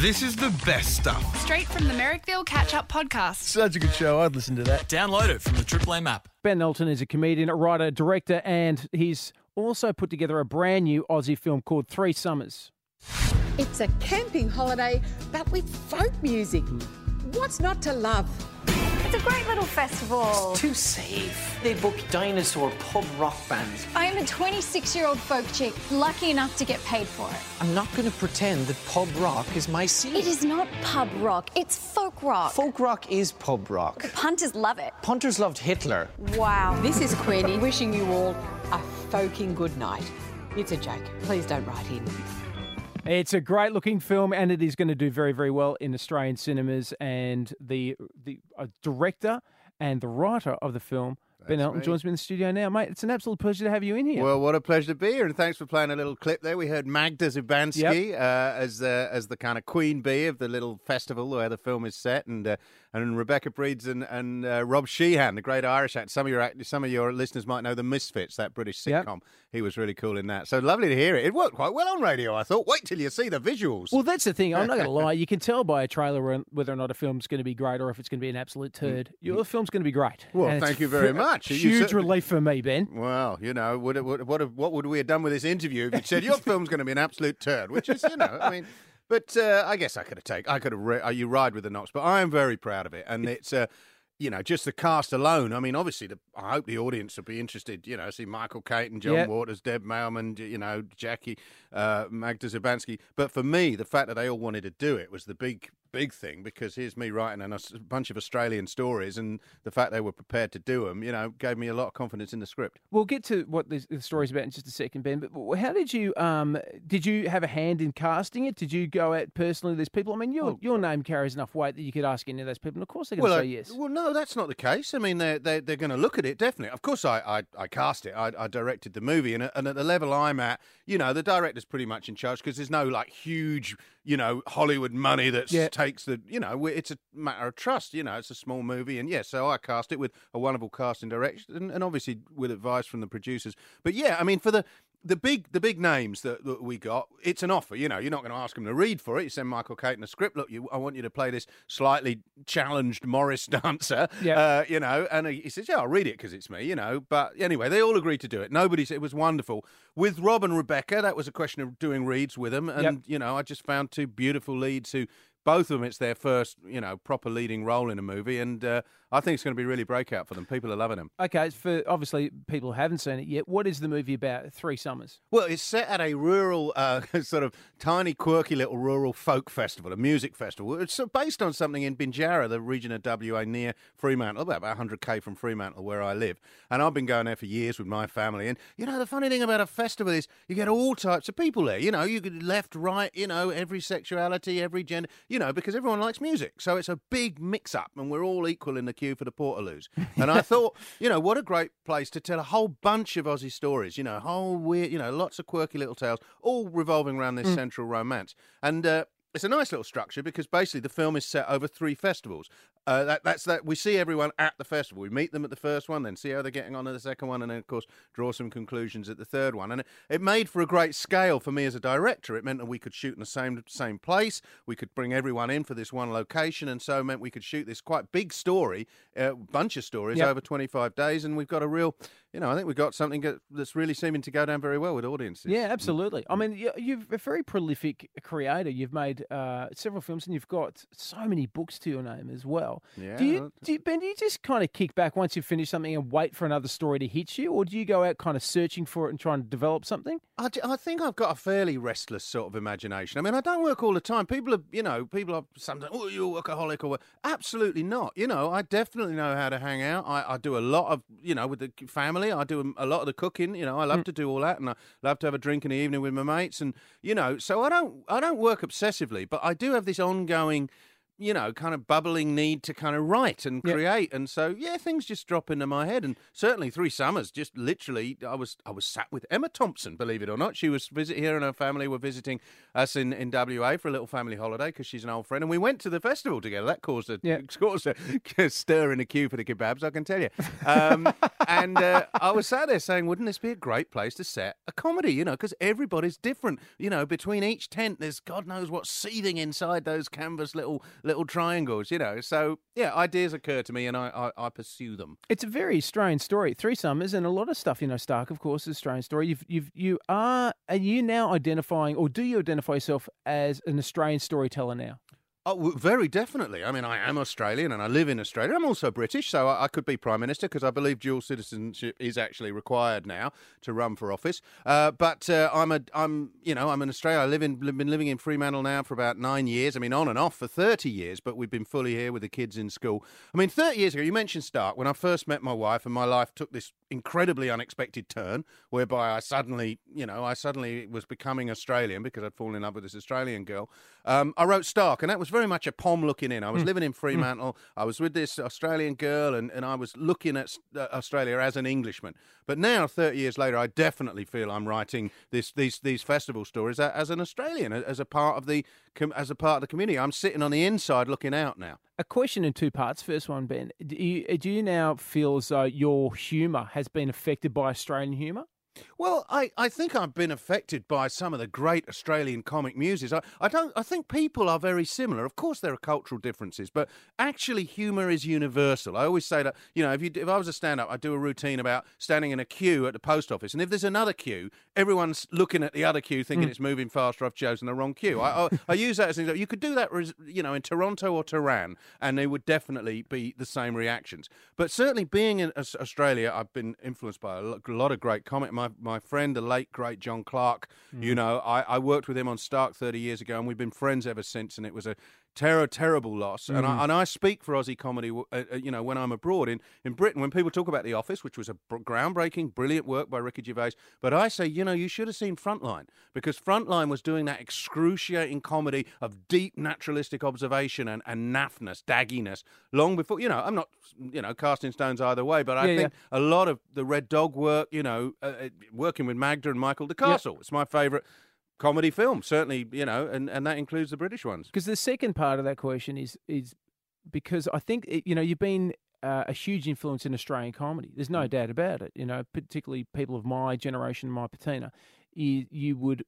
This is the best stuff. Straight from the Merrickville Catch Up podcast. Such a good show. I'd listen to that. Download it from the Triple M app. Ben Elton is a comedian, a writer, director, and he's also put together a brand new Aussie film called Three Summers. It's a camping holiday, but with folk music. Hmm. What's not to love? It's a great little festival. Too safe. They book dinosaur pub rock bands. I am a 26 year old folk chick, lucky enough to get paid for it. I'm not going to pretend that pub rock is my scene. It is not pub rock, it's folk rock. Folk rock is pub rock. Punters love it. Punters loved Hitler. Wow. This is Queenie wishing you all a folking good night. It's a joke. Please don't write in. It's a great looking film, and it is going to do very, very well in Australian cinemas. And the the uh, director and the writer of the film, Ben Elton, me. joins me in the studio now, mate. It's an absolute pleasure to have you in here. Well, what a pleasure to be here, and thanks for playing a little clip there. We heard Magda Szubanski uh, as the as the kind of queen bee of the little festival where the film is set, and uh, and Rebecca Breeds and and uh, Rob Sheehan, the great Irish actor. Some of your act- some of your listeners might know the Misfits, that British Yep. sitcom. He was really cool in that. So lovely to hear it. It worked quite well on radio. I thought. Wait till you see the visuals. Well, that's the thing. I'm not going to lie. You can tell by a trailer whether or not a film's going to be great or if it's going to be an absolute turd. Your film's going to be great. Well, thank you very f- much. Huge relief for me, Ben. Well, you know, what, what, what, what would we have done with this interview if you'd said your film's going to be an absolute turd? Which is, you know, I mean, but uh, I guess I could have taken, I could have, re- you ride with the Knox, but I am very proud of it, and it's. Uh, you know, just the cast alone. I mean, obviously, the, I hope the audience will be interested. You know, see Michael Caton, John Yep. Waters, Deb Mailman, you know, Jackie, uh, Magda Szubanski. But for me, the fact that they all wanted to do it was the big, big thing because here's me writing an, a bunch of Australian stories, and the fact they were prepared to do them, you know, gave me a lot of confidence in the script. We'll get to what the, the story's about in just a second, Ben. But how did you um did you have a hand in casting it? Did you go out personally? to These people. I mean, your your name carries enough weight that you could ask any of those people, and of course they're going to well, say I- yes. Well, no, that's not the case. I mean, they're they're, they're going to look at it definitely. Of course, I I, I cast it. I, I directed the movie, and, and at the level I'm at, you know, the director's pretty much in charge because there's no like huge, you know, Hollywood money that Yeah. takes the, you know, it's a matter of trust. You know, it's a small movie, and yeah, so I cast it with a wonderful casting direction, and, and obviously with advice from the producers. But yeah, I mean, for the the big the big names that, that we got, it's an offer. You know, you're not going to ask them to read for it. You send Michael Caton a script. Look, you, I want you to play this slightly challenged Morris dancer. Yeah. Uh, you know, and he says, "Yeah, I'll read it because it's me." You know, but anyway, they all agreed to do it. Nobody's. It was wonderful with Rob and Rebecca. That was a question of doing reads with them, and Yep. you know, I just found two beautiful leads who. Both of them, it's their first, you know, proper leading role in a movie, and uh, I think it's going to be really breakout for them. People are loving them. Okay, for obviously people who haven't seen it yet, what is the movie about? Three Summers. Well, it's set at a rural, uh, sort of tiny, quirky little rural folk festival, a music festival. It's uh, based on something in Pinjarra, the region of WA near Fremantle, about 100k from Fremantle, where I live. And I've been going there for years with my family. And, you know, the funny thing about a festival is you get all types of people there. You know, you get left, right, you know, every sexuality, every gender, you know, because everyone likes music. So it's a big mix up, and we're all equal in the queue for the Portaloos. And I thought, you know, what a great place to tell a whole bunch of Aussie stories, you know, whole weird, you know, lots of quirky little tales, all revolving around this central romance. And, uh, it's a nice little structure because basically the film is set over three festivals. Uh, that, that's that we see everyone at the festival. We meet them at the first one, then see how they're getting on at the second one, and then of course draw some conclusions at the third one. And it, it made for a great scale for me as a director. It meant that we could shoot in the same same place. We could bring everyone in for this one location, and so it meant we could shoot this quite big story, a bunch of stories Yep. over 25 days, and we've got a real, you know, I think we've got something that's really seeming to go down very well with audiences. Yeah, absolutely. I mean, you- you're a very prolific creator. You've made uh, several films, and you've got so many books to your name as well. Yeah, Do you, do you, Ben? Do you just kind of kick back once you've finished something and wait for another story to hit you, or do you go out kind of searching for it and trying to develop something? I think I've got a fairly restless sort of imagination. I mean, I don't work all the time. People are, you know, people are sometimes, oh, you're a workaholic or what. Absolutely not. You know, I definitely know how to hang out. I, I do a lot of, you know, with the family. I do a lot of the cooking. You know, I love to do all that, and I love to have a drink in the evening with my mates. And you know, so I don't, I don't work obsessively, but I do have this ongoing. You know, kind of bubbling need to kind of write and Yeah. create, and so yeah, things just drop into my head. And certainly, three summers, just literally, I was I was sat with Emma Thompson, believe it or not. She was visit here, and her family were visiting us in, in WA for a little family holiday because she's an old friend, and we went to the festival together. That caused a Yeah. caused a stir in the queue for the kebabs, I can tell you. Um, and uh, I was sat there saying, wouldn't this be a great place to set a comedy? You know, because everybody's different. You know, between each tent, there's God knows what's seething inside those canvas little little triangles. You know, so yeah, ideas occur to me, and I I, I pursue them. It's a very strange story. Three summers and a lot of stuff. You know, Stark, of course, is a strange story. You've you've you are are you now identifying, or do you identify yourself as an Australian storyteller now? Oh, very definitely. I mean, I am Australian and I live in Australia. I'm also British, so I, I could be Prime Minister because I believe dual citizenship is actually required now to run for office. Uh, but uh, I'm a, I'm, you know, I'm in Australia. I live in, been living in Fremantle now for about nine years. I mean, on and off for 30 years, but we've been fully here with the kids in school. I mean, 30 years ago, you mentioned Stark, when I first met my wife and my life took this incredibly unexpected turn whereby I suddenly, you know, I suddenly was becoming Australian because I'd fallen in love with this Australian girl. Um, I wrote Stark, and that was very much a pom looking in. I was living in Fremantle. I was with this Australian girl, and, and I was looking at uh, Australia as an Englishman. But now, 30 years later, I definitely feel I'm writing this these these festival stories as an Australian, as a part of the as a part of the community. I'm sitting on the inside looking out now. A question in two parts. First one, Ben, do you, do you now feel as though your humour has been affected by Australian humour? Well, I, I think I've been affected by some of the great Australian comic muses. I, I don't I think people are very similar. Of course there are cultural differences, but actually humour is universal. I always say that, you know, if you if I was a stand up, I'd do a routine about standing in a queue at the post office and if there's another queue, everyone's looking at the other queue thinking mm. it's moving faster, I've chosen the wrong queue. I, I, I use that as an example. You could do that you know in Toronto or Tehran and they would definitely be the same reactions. But certainly being in Australia, I've been influenced by a lot of great comic my my friend, the late great John Clarke. You mm. know, I, I worked with him on Stark 30 years ago, and we've been friends ever since. And it was a terror, terrible loss. And I and I speak for Aussie comedy. uh, uh, you know, when I'm abroad in in Britain, when people talk about The Office, which was a br- groundbreaking, brilliant work by Ricky Gervais, but I say, you know, you should have seen Frontline because Frontline was doing that excruciating comedy of deep naturalistic observation and and naffness, dagginess, long before. You know, I'm not, you know, casting stones either way, but I Yeah, think a lot of the Red Dog work, you know, uh, uh, working with Magda and Michael the Castle, it's my favourite comedy film, certainly, you know, and, and that includes the British ones. Because the second part of that question is is because I think it, you know you've been uh, a huge influence in Australian comedy. There's no mm. doubt about it. You know, particularly people of my generation, my patina, you you would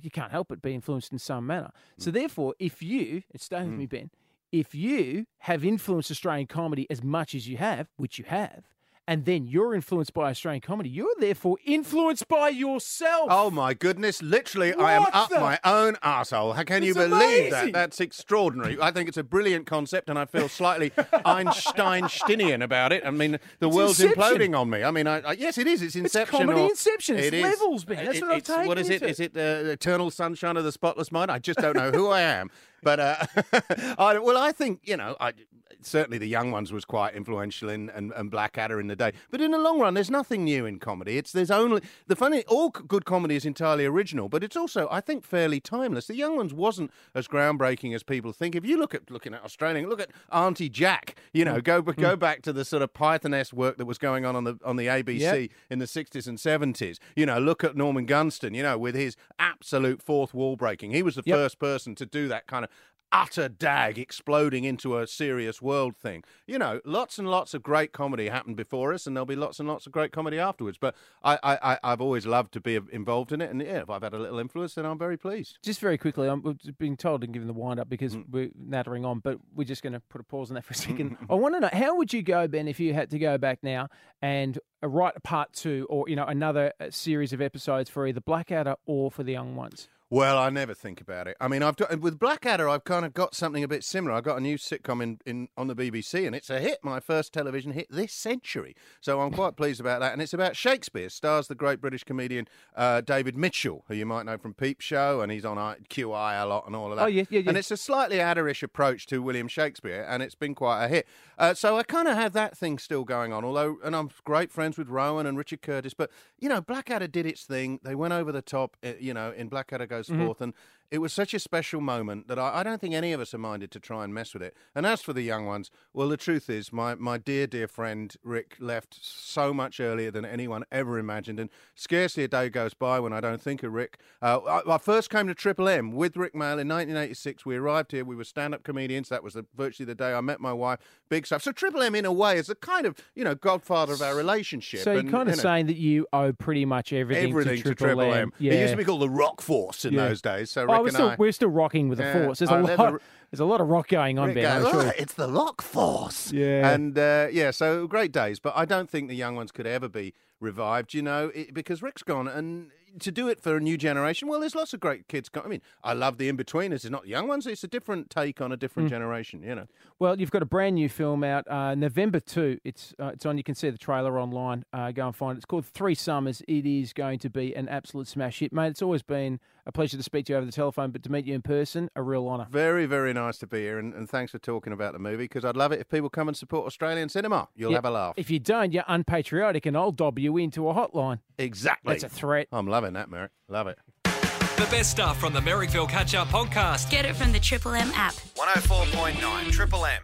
you can't help but be influenced in some manner. So mm. therefore, if you stay with me, mm. Ben, if you have influenced Australian comedy as much as you have, which you have. And then you're influenced by Australian comedy. You're therefore influenced by yourself. Oh my goodness! Literally, I am What up the- my own arsehole. How can you It's believe that? That's extraordinary. I think it's a brilliant concept, and I feel slightly Einstein-Stinian about it. I mean, the It's world's Inception. imploding on me. I mean, I, I, yes, it is. It's Inception. comedy or- Inception. It's It levels, man. That's It- what I've it's- What is it? Is it uh, Eternal Sunshine of the Spotless Mind? I just don't know who I am. But uh, I, well, I think you know, I, certainly the young ones was quite influential in and, and Blackadder in the day. But in the long run, there's nothing new in comedy. It's there's only the funny. All good comedy is entirely original, but it's also, I think, fairly timeless. The young ones wasn't as groundbreaking as people think. If you look at looking at Australian, look at Aunty Jack. You know, mm. go go mm. back to the sort of Python-esque work that was going on on the on the ABC Yep. in the 60s and 70s. You know, look at Norman Gunston, you know, with his absolute fourth wall breaking. He was the Yep. first person to do that kind of utter dag exploding into a serious world thing. You know, lots and lots of great comedy happened before us, and there'll be lots and lots of great comedy afterwards. But I, I, I- I've always loved to be involved in it, and yeah, if I've had a little influence, then I'm very pleased. Just very quickly, I'm been told and given the wind up because we're nattering on, but we're just going to put a pause on that for a second. I want to know how would you go, Ben, if you had to go back now and uh, write a part two or you know another uh, series of episodes for either Blackadder or for the young ones? Well, I never think about it. I mean, I've done, with Blackadder, I've kind of got something a bit similar. I got a new sitcom in, in on the BBC, and it's a hit, my first television hit this century. So I'm quite pleased about that. And it's about Shakespeare. Stars the great British comedian uh, David Mitchell, who you might know from Peep Show, and he's on QI a lot and all of that. Oh, yeah, yeah, yeah. And it's a slightly adderish approach to William Shakespeare, and it's been quite a hit. Uh, so I kind of have that thing still going on. Although, and I'm great friends with Rowan and Richard Curtis, but you know, Blackadder did its thing. They went over the top, uh, you know, in Blackadder Goes Mm-hmm. Forth, and it was such a special moment that I, I don't think any of us are minded to try and mess with it. And as for the young ones, well, the truth is, my, my dear, dear friend Rik left so much earlier than anyone ever imagined. And scarcely a day goes by when I don't think of Rik. Uh, I, I first came to Triple M with Rik Mayall in 1986. We arrived here. We were stand up comedians. That was the, virtually the day I met my wife. Big stuff. So Triple M, in a way, is a kind of, you know, godfather of our relationship. So you're kind of you know, saying that you owe pretty much everything, everything to Triple, M. It used to be called the Rock Force in Yeah. those days. So Oh, we're still I. we're still rocking with the Yeah. force. There's Oh, a lot. the- There's a lot of rock going on, Ben. Goes, sure. "Ah, it's the Lock Force. Yeah. And uh, yeah, so great days. But I don't think the young ones could ever be revived, you know, it, because Rik's gone. And to do it for a new generation, well, there's lots of great kids. I mean, I love the in betweeners. It's not the young ones, it's a different take on a different Mm. generation, you know. Well, you've got a brand new film out uh, November two. It's uh, it's on. You can see the trailer online. Uh, go and find it. It's called Three Summers. It is going to be an absolute smash hit, mate. It's always been a pleasure to speak to you over the telephone, but to meet you in person, a real honour. Very, very nice to be here. And, and thanks for talking about the movie because I'd love it if people come and support Australian cinema. You'll Yeah, have a laugh. If you don't, you're unpatriotic, and I'll dob you into a hotline. Exactly. That's a threat. I'm loving that, Merrick. Love it. The best stuff from the Merrickville Catch Up Podcast. Get it from the Triple M app. 104.9 Triple M.